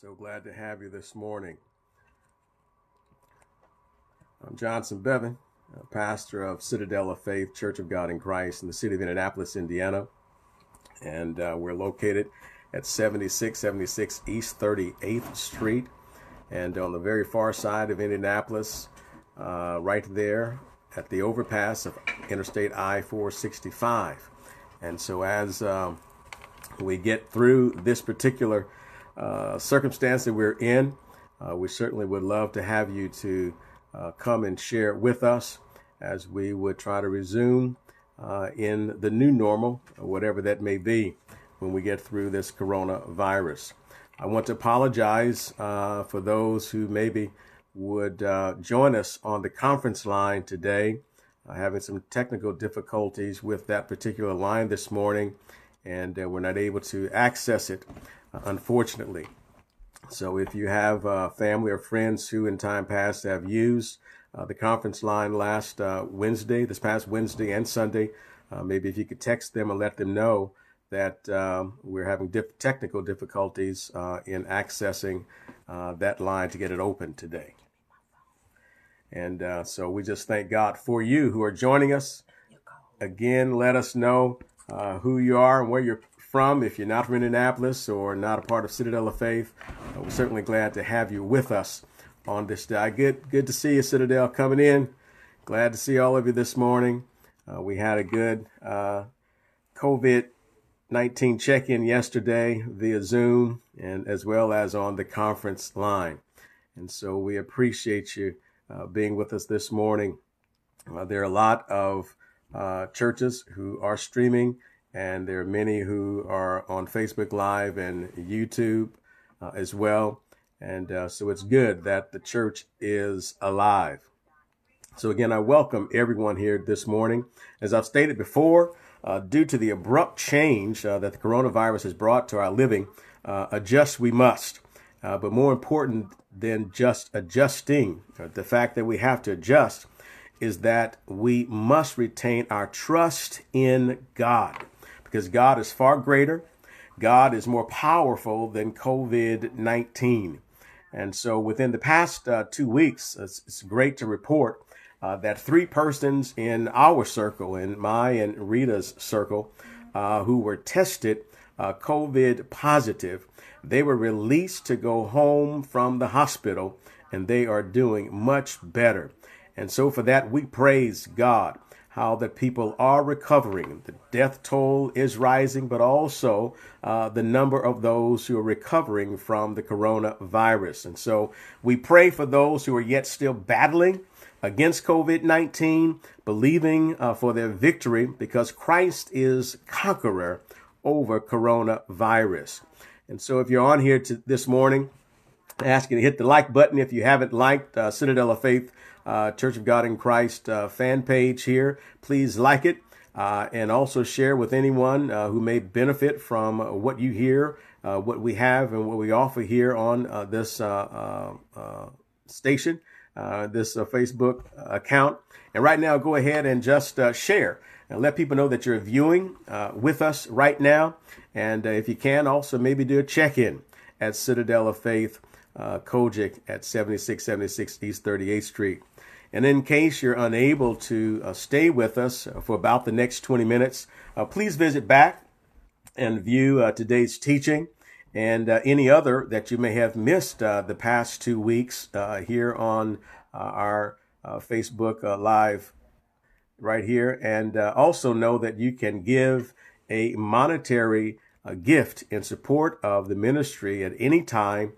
So glad to have you this morning. I'm Johnson Bevan, pastor of Citadel of Faith Church of God in Christ in the city of Indianapolis, Indiana. And uh, we're located at 7676 East 38th Street. And on the very far side of Indianapolis, uh, right there at the overpass of Interstate I 465. And so as um, we get through this particular uh, circumstance that we're in, uh, we certainly would love to have you to uh, come and share with us as we would try to resume uh, in the new normal, whatever that may be, when we get through this coronavirus. I want to apologize uh, for those who maybe would join us on the conference line today. having some technical difficulties with that particular line this morning, and we're not able to access it unfortunately. So if you have uh, family or friends who in time past have used uh, the conference line last uh, Wednesday, this past Wednesday and Sunday, uh, maybe if you could text them and let them know that um, we're having diff- technical difficulties uh, in accessing uh, that line to get it open today. And so we just thank God for you who are joining us. Again, let us know who you are and where you're from. If you're not from Indianapolis or not a part of Citadel of Faith, uh, we're certainly glad to have you with us on this day. Good, good to see you, Citadel, coming in. Glad to see all of you this morning. Uh, we had a good uh, COVID 19 check in yesterday via Zoom and as well as on the conference line. And so we appreciate you uh, being with us this morning. Uh, there are a lot of uh, churches who are streaming and there are many who are on Facebook Live and YouTube uh, as well. And uh, so it's good that the church is alive. So, again, I welcome everyone here this morning. As I've stated before, uh, due to the abrupt change uh, that the coronavirus has brought to our living, uh, adjust we must. But more important than just adjusting, the fact that we have to adjust is that we must retain our trust in God because God is far greater. God is more powerful than COVID 19. And so within the past uh, two weeks, it's, it's, great to report uh, that three persons in our circle, in my and Rita's circle, uh, who were tested uh, COVID positive, they were released to go home from the hospital and they are doing much better. And so for that, we praise God how the people are recovering. The death toll is rising, but also uh, the number of those who are recovering from the coronavirus. And so we pray for those who are yet still battling against COVID 19, believing uh, for their victory because Christ is conqueror over coronavirus. And so if you're on here to, this morning, asking to hit the like button if you haven't liked uh, Citadel of Faith uh, Church of God in Christ uh, fan page here. Please like it uh, and also share with anyone uh, who may benefit from what you hear, uh, what we have, and what we offer here on this station, this Facebook account. And right now, go ahead and just share and let people know that you're viewing with us right now. And if you can, also maybe do a check in at Citadel of Faith. Uh, COGIC at 7676 East 38th Street. And in case you're unable to uh, stay with us for about the next 20 minutes, uh, please visit back and view uh, today's teaching and uh, any other that you may have missed uh, the past two weeks uh, here on our Facebook Live right here. And also know that you can give a monetary gift in support of the ministry at any time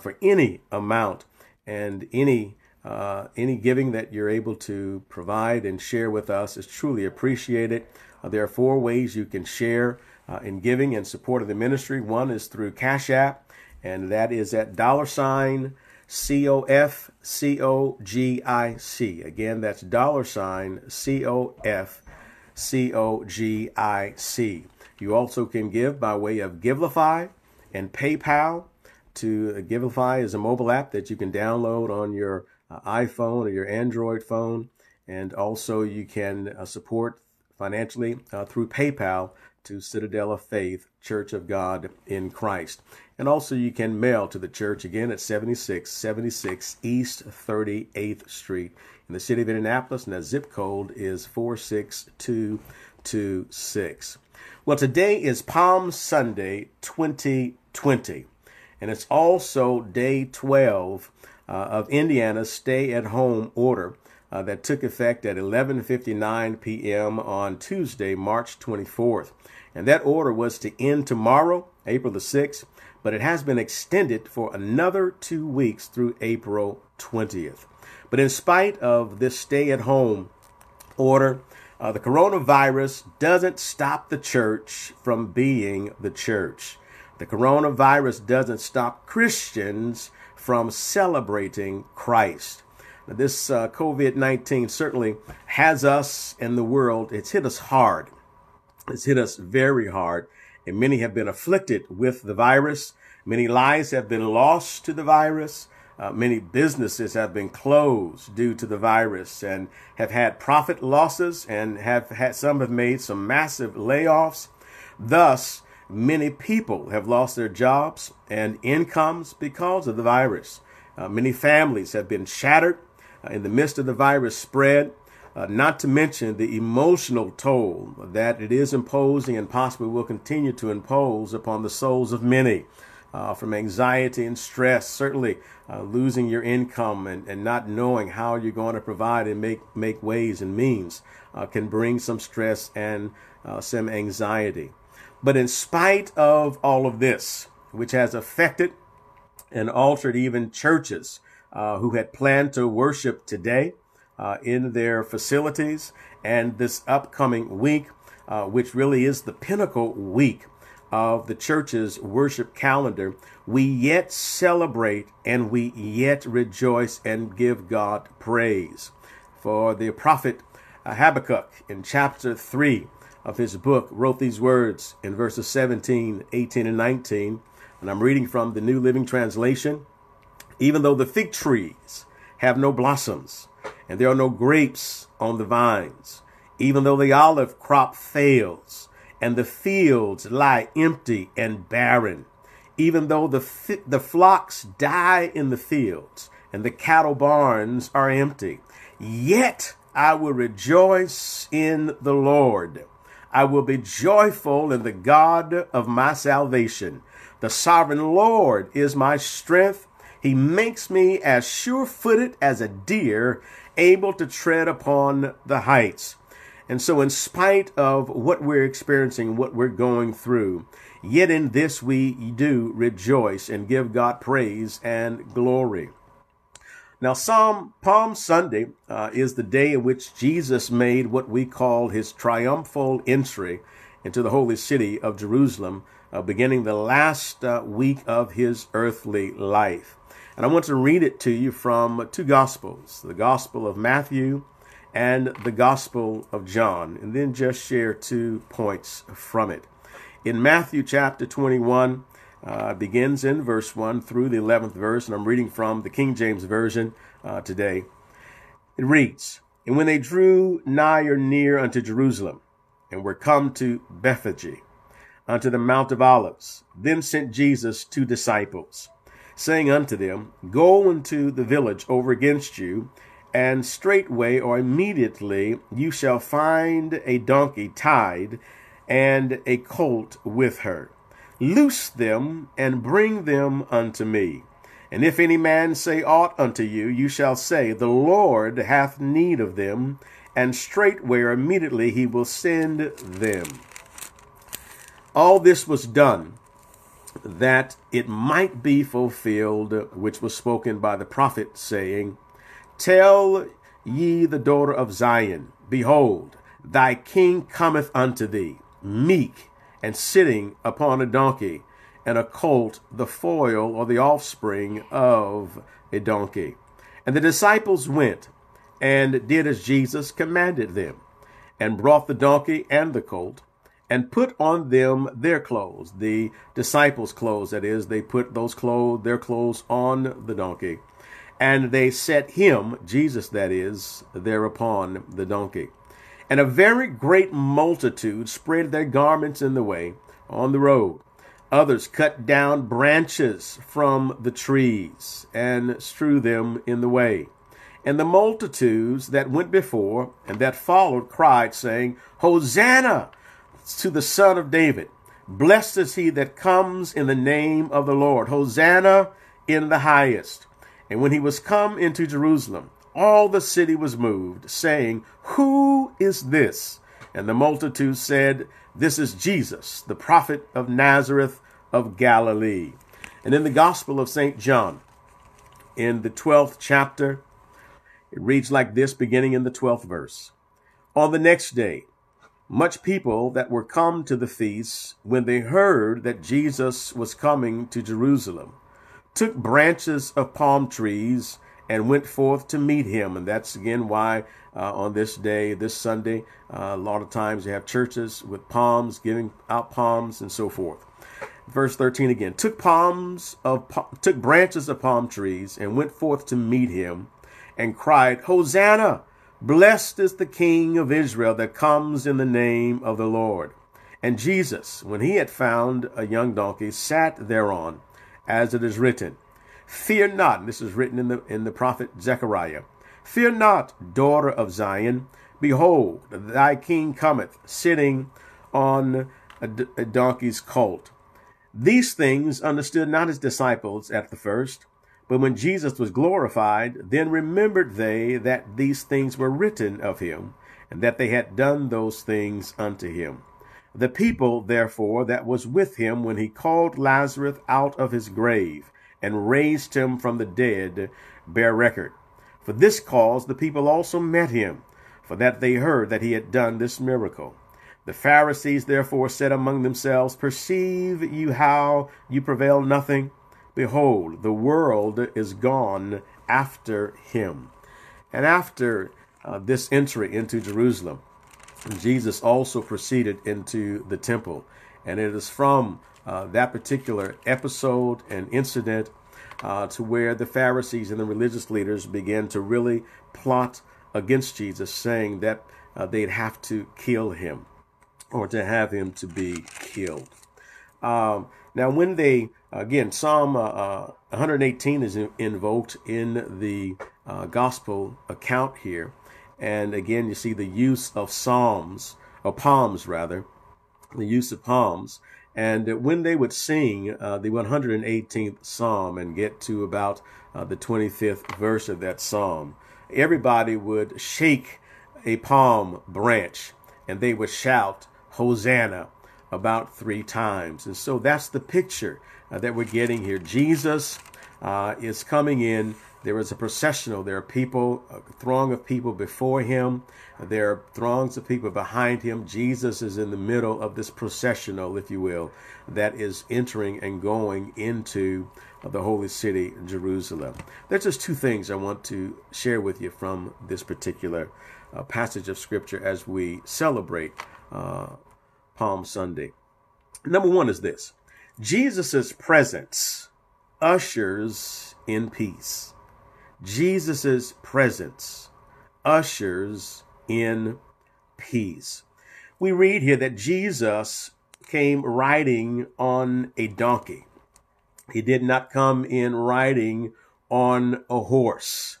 for any amount and any uh, any giving that you're able to provide and share with us is truly appreciated. Uh, there are four ways you can share uh, in giving and support of the ministry. One is through Cash App, and that is at dollar sign C O F C O G I C. Again, that's dollar sign C O F C O G I C. You also can give by way of Givelify and PayPal. To Givelify is a mobile app that you can download on your uh, iPhone or your Android phone. And also, you can uh, support financially uh, through PayPal to Citadel of Faith Church of God in Christ. And also you can mail to the church again at 7676 East 38th Street in the city of Indianapolis, and that zip code is 46226. Well, today is Palm Sunday 2020, and it's also day 12 uh, of Indiana's stay at home order uh, that took effect at 11:59 p.m. on Tuesday, March 24th. And that order was to end tomorrow, April the 6th, but it has been extended for another 2 weeks through April 20th. But in spite of this stay at home order, uh, the coronavirus doesn't stop the church from being the church. The coronavirus doesn't stop Christians from celebrating Christ. Now, this uh, COVID 19 certainly has us and the world, it's hit us hard. It's hit us very hard, and many have been afflicted with the virus. Many lives have been lost to the virus. Uh, many businesses have been closed due to the virus and have had profit losses and have had some have made some massive layoffs. Thus, many people have lost their jobs and incomes because of the virus. Uh, many families have been shattered uh, in the midst of the virus spread, uh, not to mention the emotional toll that it is imposing and possibly will continue to impose upon the souls of many. Uh, from anxiety and stress, certainly uh, losing your income and, and not knowing how you're going to provide and make, make ways and means uh, can bring some stress and some anxiety. But in spite of all of this, which has affected and altered even churches, uh, who had planned to worship today uh, in their facilities and this upcoming week, uh, which really is the pinnacle week of the church's worship calendar, we yet celebrate and we yet rejoice and give God praise. For the prophet Habakkuk in chapter 3 of his book wrote these words in verses 17, 18, and 19. And I'm reading from the New Living Translation. Even though the fig trees have no blossoms and there are no grapes on the vines, even though the olive crop fails and the fields lie empty and barren, even though the, the flocks die in the fields and the cattle barns are empty, yet I will rejoice in the Lord. I will be joyful in the God of my salvation. The sovereign Lord is my strength he makes me as sure footed as a deer, able to tread upon the heights. And so, in spite of what we're experiencing, what we're going through, yet in this we do rejoice and give God praise and glory. Now, Psalm Palm Sunday uh, is the day in which Jesus made what we call his triumphal entry into the holy city of Jerusalem, uh, beginning the last uh, week of his earthly life. And I want to read it to you from two Gospels the Gospel of Matthew and the Gospel of John, and then just share two points from it. In Matthew chapter 21, uh, begins in verse 1 through the 11th verse, and I'm reading from the King James Version uh, today. It reads, And when they drew nigh or near unto Jerusalem, and were come to Bethphage, unto the Mount of Olives, then sent Jesus two disciples saying unto them, Go into the village over against you, and straightway or immediately you shall find a donkey tied, and a colt with her. Loose them, and bring them unto me. And if any man say aught unto you, you shall say, The Lord hath need of them, and straightway immediately he will send them. All this was done that it might be fulfilled, which was spoken by the prophet, saying, Tell ye the daughter of Zion, Behold, thy king cometh unto thee, meek and sitting upon a donkey, and a colt, the foal or the offspring of a donkey. And the disciples went and did as Jesus commanded them, and brought the donkey and the colt and put on them their clothes, the disciples' clothes, that is, they put those clothes, their clothes on the donkey. And they set him, Jesus that is, thereupon the donkey. And a very great multitude spread their garments in the way on the road. Others cut down branches from the trees and strew them in the way. And the multitudes that went before and that followed cried, saying, Hosanna to the Son of David. Blessed is he that comes in the name of the Lord. Hosanna in the highest. And when he was come into Jerusalem, all the city was moved, saying, Who is this? And the multitude said, This is Jesus, the prophet of Nazareth of Galilee. And in the Gospel of St. John, in the 12th chapter, it reads like this, beginning in the 12th verse. On the next day, much people that were come to the feast, when they heard that Jesus was coming to Jerusalem, took branches of palm trees and went forth to meet him. And that's again why uh, on this day, this Sunday, uh, a lot of times you have churches with palms, giving out palms and so forth. Verse 13 again, took palms of, took branches of palm trees and went forth to meet him and cried, Hosanna! Blessed is the King of Israel that comes in the name of the Lord. And Jesus, when he had found a young donkey, sat thereon, as it is written, Fear not, and this is written in the in the prophet Zechariah. Fear not, daughter of Zion. Behold, thy king cometh, sitting on a, a donkey's colt. These things understood not his disciples at the first, but when Jesus was glorified, then remembered they that these things were written of him, and that they had done those things unto him. The people, therefore, that was with him when he called Lazarus out of his grave and raised him from the dead, bear record. For this cause the people also met him, for that they heard that he had done this miracle. The Pharisees therefore said among themselves, Perceive you how you prevail nothing? Behold, the world is gone after him. And after uh, this entry into Jerusalem, Jesus also proceeded into the temple. And it is from uh, that particular episode and incident uh, to where the Pharisees and the religious leaders began to really plot against Jesus, saying that uh, they'd have to kill him or to have him to be killed. Um, now, when they Again, Psalm uh, 118 uh, is invoked in the gospel account here. And again, you see the use of psalms, or palms rather, the use of palms. And when they would sing uh, the 118th psalm and get to about uh, the 25th verse of that psalm, everybody would shake a palm branch and they would shout, Hosanna, about three times. And so that's the picture uh, that we're getting here. Jesus uh, is coming in. There is a processional. There are people, a throng of people before him. There are throngs of people behind him. Jesus is in the middle of this processional, if you will, that is entering and going into the holy city, Jerusalem. There's just two things I want to share with you from this particular uh, passage of Scripture as we celebrate uh, Palm Sunday. Number one is this Jesus' presence ushers in peace. Jesus' presence ushers in peace. We read here that Jesus came riding on a donkey. He did not come in riding on a horse.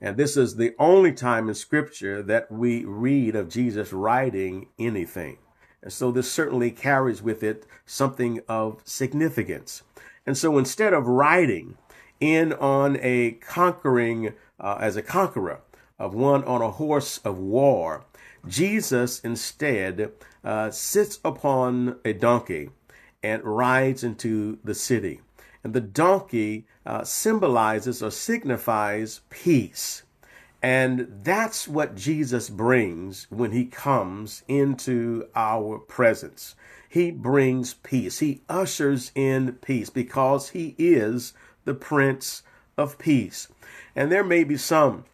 And this is the only time in scripture that we read of Jesus riding anything. And so this certainly carries with it something of significance. And so instead of riding in on a conquering, uh, as a conqueror of one on a horse of war, Jesus instead uh, sits upon a donkey and rides into the city. And the donkey uh, symbolizes or signifies peace. And that's what Jesus brings when he comes into our presence. He brings peace. He ushers in peace because he is the Prince of Peace. And there may be some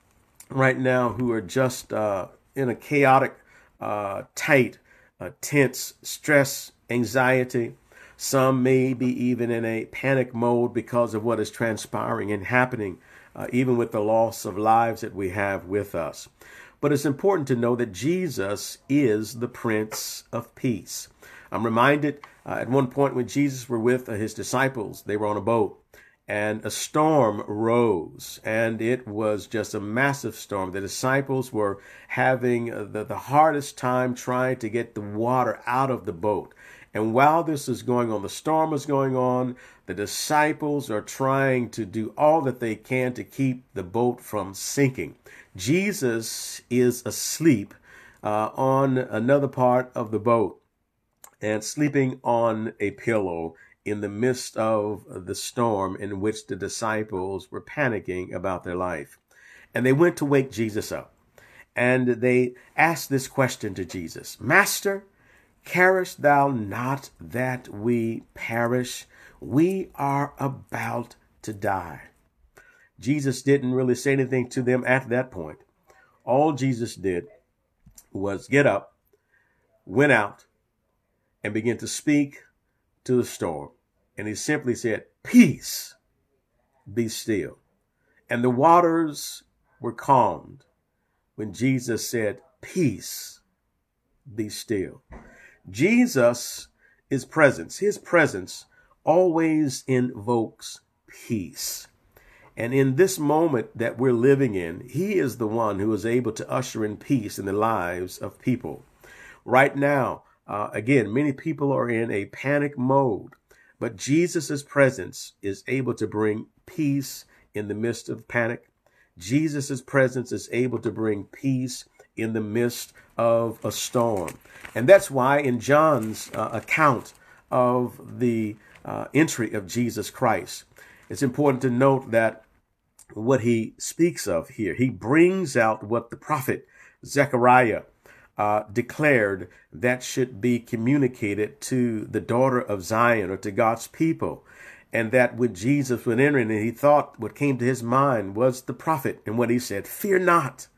right now who are just uh, in a chaotic, uh, tight, uh, tense, stress, anxiety. Some may be even in a panic mode because of what is transpiring and happening uh, even with the loss of lives that we have with us. but it's important to know that Jesus is the Prince of Peace. I'm reminded uh, at one point when Jesus were with uh, his disciples, they were on a boat and a storm rose and it was just a massive storm. The disciples were having the, the hardest time trying to get the water out of the boat. And while this is going on the storm is going on the disciples are trying to do all that they can to keep the boat from sinking. Jesus is asleep uh, on another part of the boat and sleeping on a pillow in the midst of the storm in which the disciples were panicking about their life. And they went to wake Jesus up. And they asked this question to Jesus Master, carest thou not that we perish? We are about to die. Jesus didn't really say anything to them at that point. All Jesus did was get up, went out, and begin to speak to the storm. And he simply said, Peace, be still. And the waters were calmed when Jesus said, Peace, be still. Jesus is presence. His presence always invokes peace. And in this moment that we're living in, He is the one who is able to usher in peace in the lives of people. Right now, uh, again, many people are in a panic mode, but Jesus' presence is able to bring peace in the midst of panic. Jesus' presence is able to bring peace in the midst of a storm. And that's why in John's uh, account of the uh, entry of Jesus Christ, it's important to note that what he speaks of here, he brings out what the prophet Zechariah uh, declared that should be communicated to the daughter of Zion or to God's people. And that when Jesus went entering, and he thought what came to his mind was the prophet and what he said, Fear not,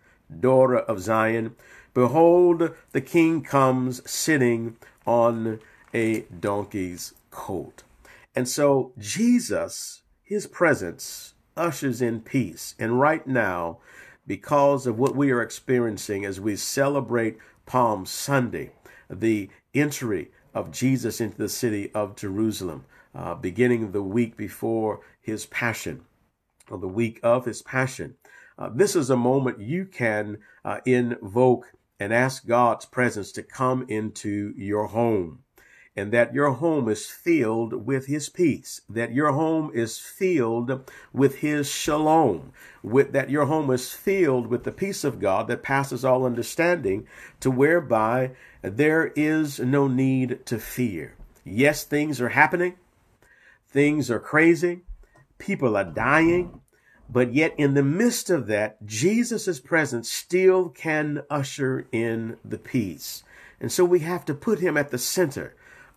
daughter of Zion. Behold, the king comes sitting on a donkey's colt. And so Jesus, his presence, ushers in peace. And right now, because of what we are experiencing as we celebrate Palm Sunday, the entry of Jesus into the city of Jerusalem, uh, beginning the week before his passion, or the week of his passion. Uh, this is a moment you can uh, invoke and ask God's presence to come into your home and that your home is filled with his peace, that your home is filled with his shalom, with that your home is filled with the peace of God that passes all understanding, to whereby there is no need to fear. Yes, things are happening, things are crazy, people are dying, but yet in the midst of that, Jesus' presence still can usher in the peace. And so we have to put him at the center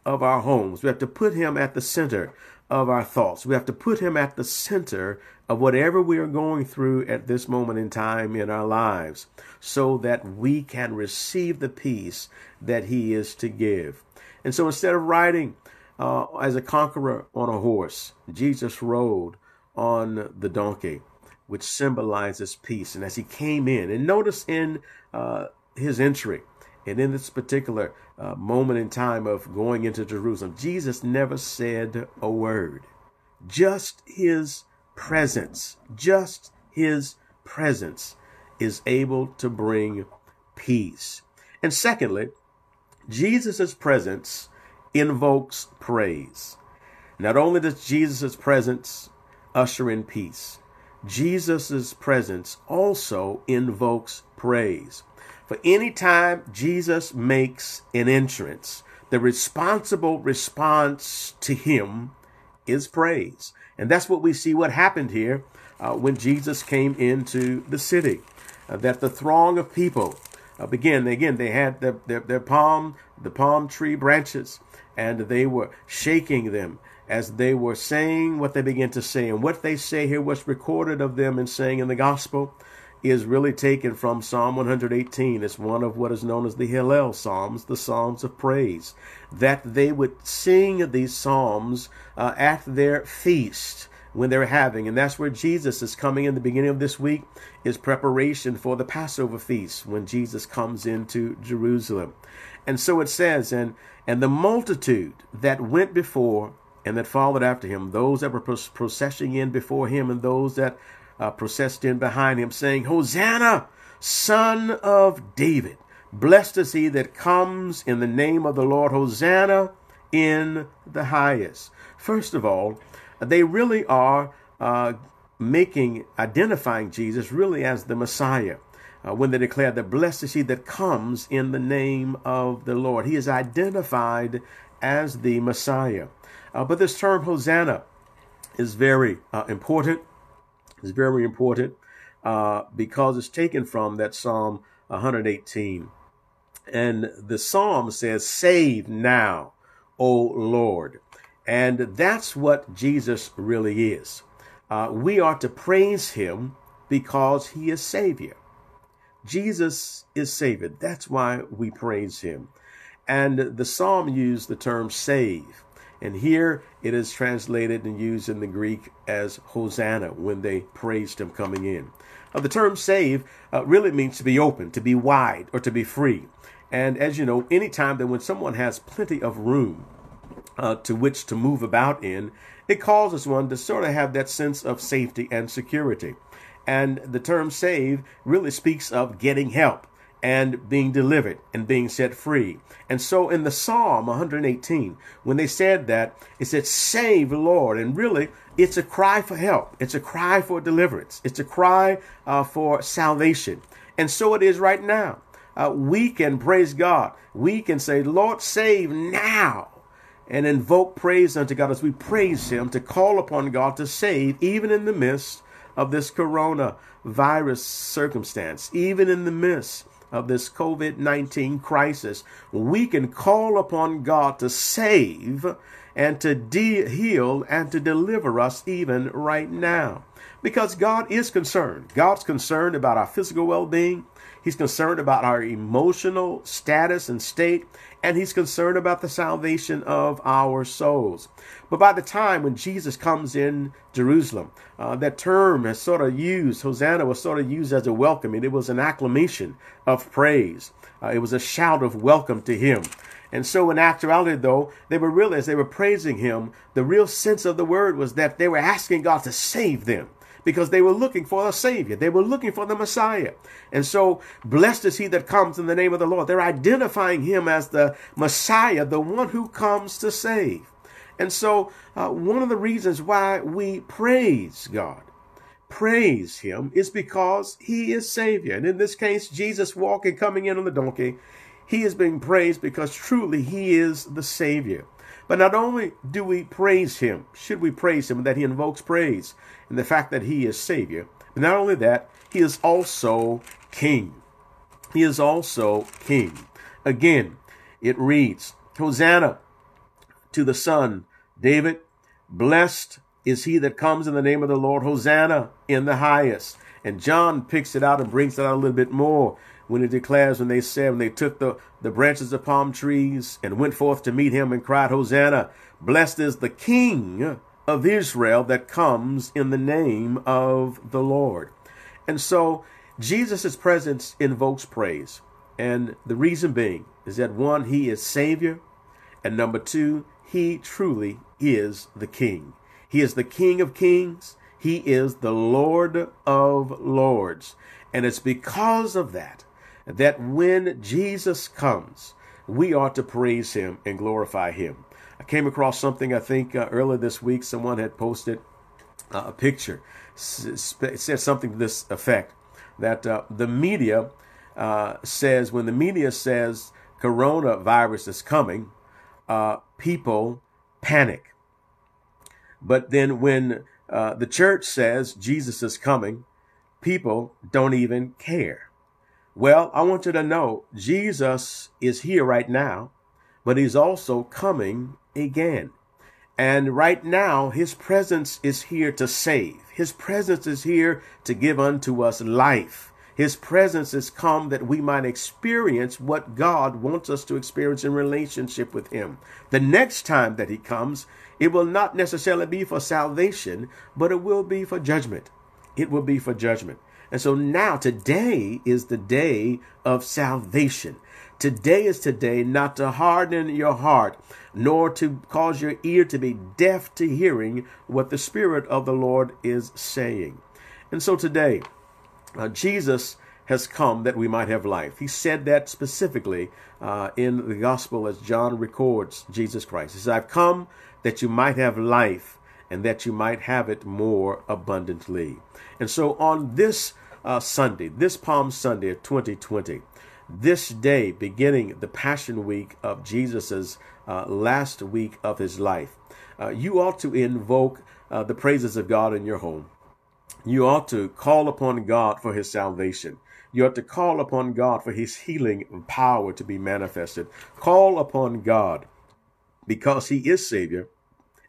of our homes. We have to put him at the center of our thoughts. We have to put him at the center of whatever we are going through at this moment in time in our lives so that we can receive the peace that he is to give. And so instead of riding uh, as a conqueror on a horse, Jesus rode on the donkey, which symbolizes peace. And as he came in, and notice in uh, his entry, and in this particular uh, moment in time of going into Jerusalem, Jesus never said a word. Just his presence, just his presence is able to bring peace. And secondly, Jesus' presence invokes praise. Not only does Jesus' presence usher in peace, Jesus' presence also invokes praise. For any time Jesus makes an entrance, the responsible response to him is praise. And that's what we see what happened here uh, when Jesus came into the city. Uh, that the throng of people uh, began, again, they had their, their, their palm, the palm tree branches, and they were shaking them as they were saying what they began to say. And what they say here was recorded of them in saying in the gospel is really taken from Psalm 118. It's one of what is known as the Hallel Psalms, the Psalms of Praise. That they would sing these Psalms uh, at their feast, when they're having. And that's where Jesus is coming in the beginning of this week is preparation for the Passover feast when Jesus comes into Jerusalem. And so it says, and and the multitude that went before and that followed after him, those that were processing in before him and those that uh, processed in behind him, saying, Hosanna, son of David. Blessed is he that comes in the name of the Lord. Hosanna in the highest. First of all, they really are uh, making, identifying Jesus really as the Messiah. Uh, when they declare that blessed is he that comes in the name of the Lord. He is identified as the Messiah. Uh, but this term Hosanna is very uh, important. It's very important uh, because it's taken from that Psalm 118. And the Psalm says, Save now, O Lord. And that's what Jesus really is. Uh, we are to praise him because he is Savior. Jesus is Savior. That's why we praise him. And the psalm used the term save. And here it is translated and used in the Greek as Hosanna when they praised him coming in. Uh, the term save uh, really means to be open, to be wide, or to be free. And as you know, any time that when someone has plenty of room uh, to which to move about in, it causes one to sort of have that sense of safety and security. And the term save really speaks of getting help and being delivered and being set free. And so in the Psalm 118, when they said that, it said, Save, Lord. And really, it's a cry for help. It's a cry for deliverance. It's a cry uh, for salvation. And so it is right now. Uh, we can praise God. We can say, Lord, save now. And invoke praise unto God as we praise Him to call upon God to save, even in the midst of this coronavirus circumstance, even in the midst of this COVID 19 crisis, we can call upon God to save and to de- heal and to deliver us even right now. Because God is concerned. God's concerned about our physical well being. He's concerned about our emotional status and state, and he's concerned about the salvation of our souls. But by the time when Jesus comes in Jerusalem, uh, that term is sort of used, Hosanna was sort of used as a welcoming. it was an acclamation of praise. Uh, it was a shout of welcome to him. And so, in actuality, though, they were really, as they were praising him, the real sense of the word was that they were asking God to save them because they were looking for a Savior. They were looking for the Messiah. And so, blessed is he that comes in the name of the Lord. They're identifying him as the Messiah, the one who comes to save. And so, uh, one of the reasons why we praise God, praise him, is because he is Savior. And in this case, Jesus walking, coming in on the donkey, he is being praised because truly he is the Savior. But not only do we praise him, should we praise him that he invokes praise in the fact that he is Savior, but not only that, he is also King. He is also King. Again, it reads, Hosanna to the Son, David, blessed is he that comes in the name of the Lord, Hosanna in the highest. And John picks it out and brings it out a little bit more when it declares when they said when they took the, the branches of palm trees and went forth to meet him and cried, Hosanna, blessed is the King of Israel that comes in the name of the Lord. And so Jesus' presence invokes praise. And the reason being is that one, he is Savior. And number two, he truly is the King. He is the King of Kings. He is the Lord of Lords. And it's because of that that when Jesus comes, we ought to praise him and glorify him. I came across something, I think, uh, earlier this week. Someone had posted uh, a picture, it said something to this effect that uh, the media uh, says, when the media says coronavirus is coming, uh, people panic. But then when uh, the church says Jesus is coming, people don't even care. Well, I want you to know Jesus is here right now, but he's also coming again. And right now, his presence is here to save. His presence is here to give unto us life. His presence is come that we might experience what God wants us to experience in relationship with Him. The next time that He comes, it will not necessarily be for salvation, but it will be for judgment. It will be for judgment. And so now, today is the day of salvation. Today is today not to harden your heart, nor to cause your ear to be deaf to hearing what the Spirit of the Lord is saying. And so today, uh, Jesus has come that we might have life. He said that specifically uh, in the gospel as John records Jesus Christ. He says, I've come that you might have life and that you might have it more abundantly. And so on this uh, Sunday, this Palm Sunday of 2020, this day beginning the Passion Week of Jesus's uh, last week of his life, uh, you ought to invoke uh, the praises of God in your home. You ought to call upon God for his salvation. You ought to call upon God for his healing power to be manifested. Call upon God because he is Savior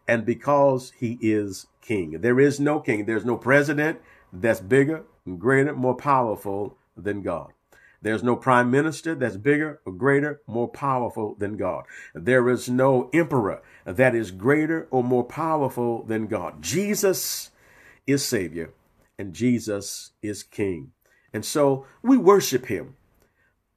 and because he is King. There is no king. There's no president that's bigger, greater, more powerful than God. There's no prime minister that's bigger or greater, more powerful than God. There is no emperor that is greater or more powerful than God. Jesus is Savior and Jesus is King. And so we worship Him,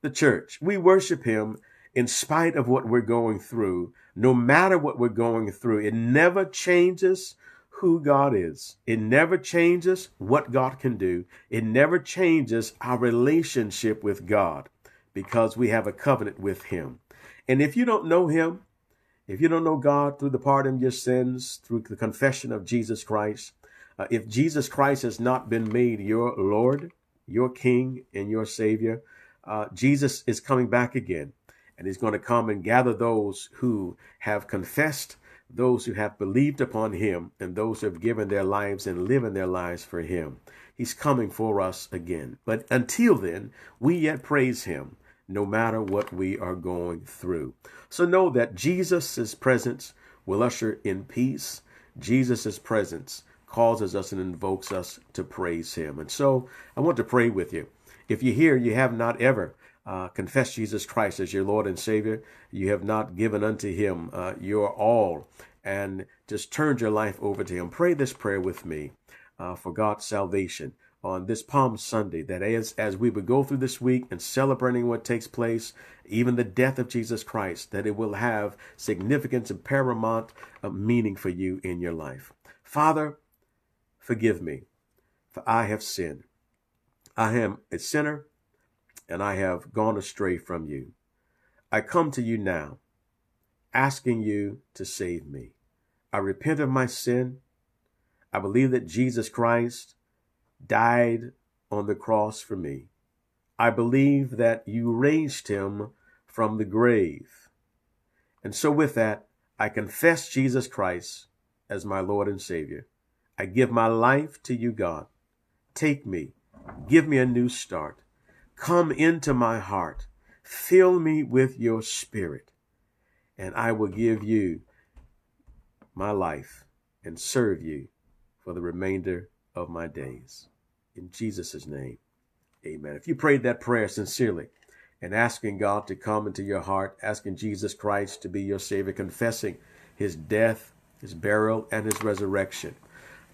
the church. We worship Him in spite of what we're going through, no matter what we're going through. It never changes who God is. It never changes what God can do. It never changes our relationship with God because we have a covenant with Him. And if you don't know Him, if you don't know God through the pardon of your sins, through the confession of Jesus Christ, uh, if Jesus Christ has not been made your Lord, your King, and your Savior, uh, Jesus is coming back again. And he's going to come and gather those who have confessed those who have believed upon him and those who have given their lives and living their lives for him. He's coming for us again. But until then, we yet praise him no matter what we are going through. So know that Jesus' presence will usher in peace. Jesus' presence causes us and invokes us to praise him. And so I want to pray with you. If you're here, you have not ever uh, confess Jesus Christ as your Lord and Savior, you have not given unto Him uh, your all, and just turned your life over to Him. Pray this prayer with me uh, for God's salvation on this Palm Sunday. That as as we would go through this week and celebrating what takes place, even the death of Jesus Christ, that it will have significance and paramount uh, meaning for you in your life. Father, forgive me, for I have sinned. I am a sinner and I have gone astray from you. I come to you now, asking you to save me. I repent of my sin. I believe that Jesus Christ died on the cross for me. I believe that you raised him from the grave. And so, with that, I confess Jesus Christ as my Lord and Savior. I give my life to you, God. Take me. Give me a new start. Come into my heart. Fill me with your spirit, and I will give you my life and serve you for the remainder of my days. In Jesus' name, amen. If you prayed that prayer sincerely and asking God to come into your heart, asking Jesus Christ to be your Savior, confessing his death, his burial, and his resurrection,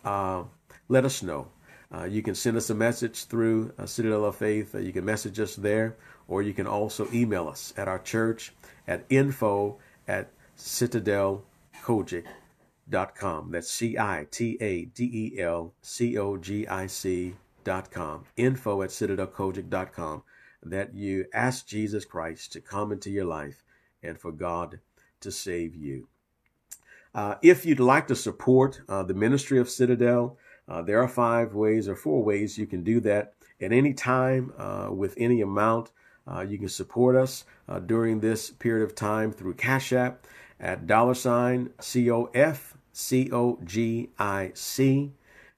uh, let us know. Uh, you can send us a message through uh, Citadel of Faith. Uh, you can message us there, or you can also email us at our church at info at citadelcogic.com. That's C I T A D E L C O G I C dot com. Info at citadelcogic.com. That you ask Jesus Christ to come into your life and for God to save you. Uh, if you'd like to support uh, the ministry of Citadel, uh, there are five ways or four ways you can do that at any time uh, with any amount. Uh, you can support us uh, during this period of time through Cash App at dollar sign C O F C O G I C.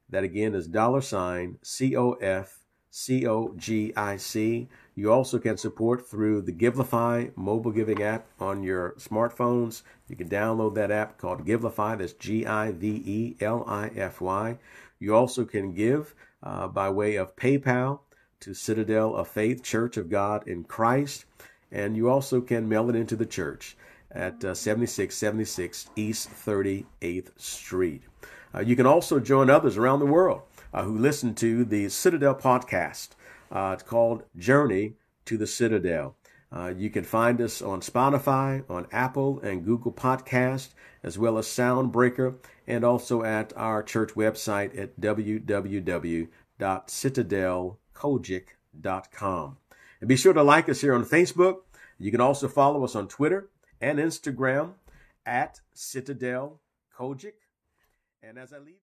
That again is dollar sign C O F C O G I C. You also can support through the Givelify mobile giving app on your smartphones. You can download that app called Givelify. That's G I V E L I F Y. You also can give uh, by way of PayPal. to Citadel of Faith Church of God in Christ. And you also can mail it into the church at uh, 7676 East 38th Street. Uh, you can also join others around the world uh, who listen to the Citadel podcast. Uh, it's called Journey to the Citadel. Uh, you can find us on Spotify, on Apple and Google Podcast, as well as Soundbreaker, and also at our church website at www.citadelcogic.com. And be sure to like us here on Facebook. You can also follow us on Twitter and Instagram at Citadel COGIC. And as I leave